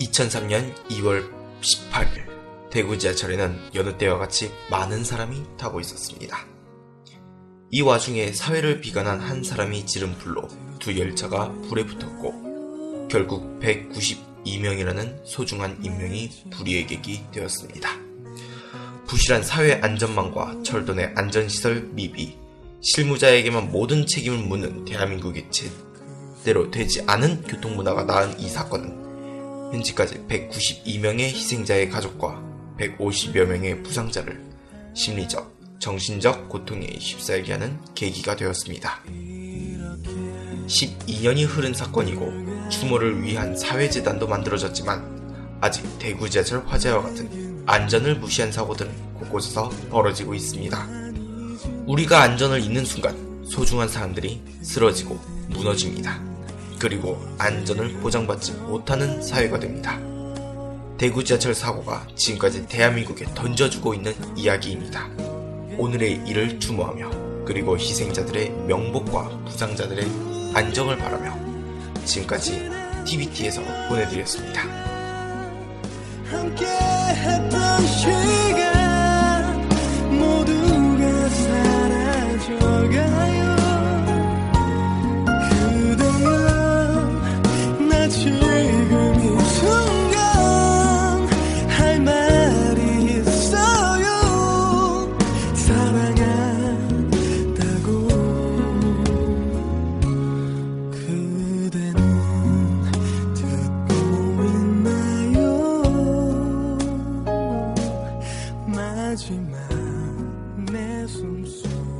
2003년 2월 18일 대구 지하철에는 여느 때와 같이 많은 사람이 타고 있었습니다. 이 와중에 사회를 비관한 한 사람이 지른 불로 두 열차가 불에 붙었고 결국 192명이라는 소중한 인명이 불의의 객이 되었습니다. 부실한 사회 안전망과 철도 내 안전시설 미비, 실무자에게만 모든 책임을 묻는 대한민국의 제대로 되지 않은 교통문화가 낳은 이 사건은 현재까지 192명의 희생자의 가족과 150여 명의 부상자를 심리적, 정신적 고통에 휩싸이게 하는 계기가 되었습니다. 12년이 흐른 사건이고 추모를 위한 사회재단도 만들어졌지만 아직 대구 지하철 화재와 같은 안전을 무시한 사고들은 곳곳에서 벌어지고 있습니다. 우리가 안전을 잃는 순간 소중한 사람들이 쓰러지고 무너집니다. 그리고 안전을 보장받지 못하는 사회가 됩니다. 대구 지하철 사고가 지금까지 대한민국에 던져주고 있는 이야기입니다. 오늘의 일을 추모하며 그리고 희생자들의 명복과 부상자들의 안정을 바라며 지금까지 TBT에서 보내드렸습니다. 함께 했던 시간 some soul.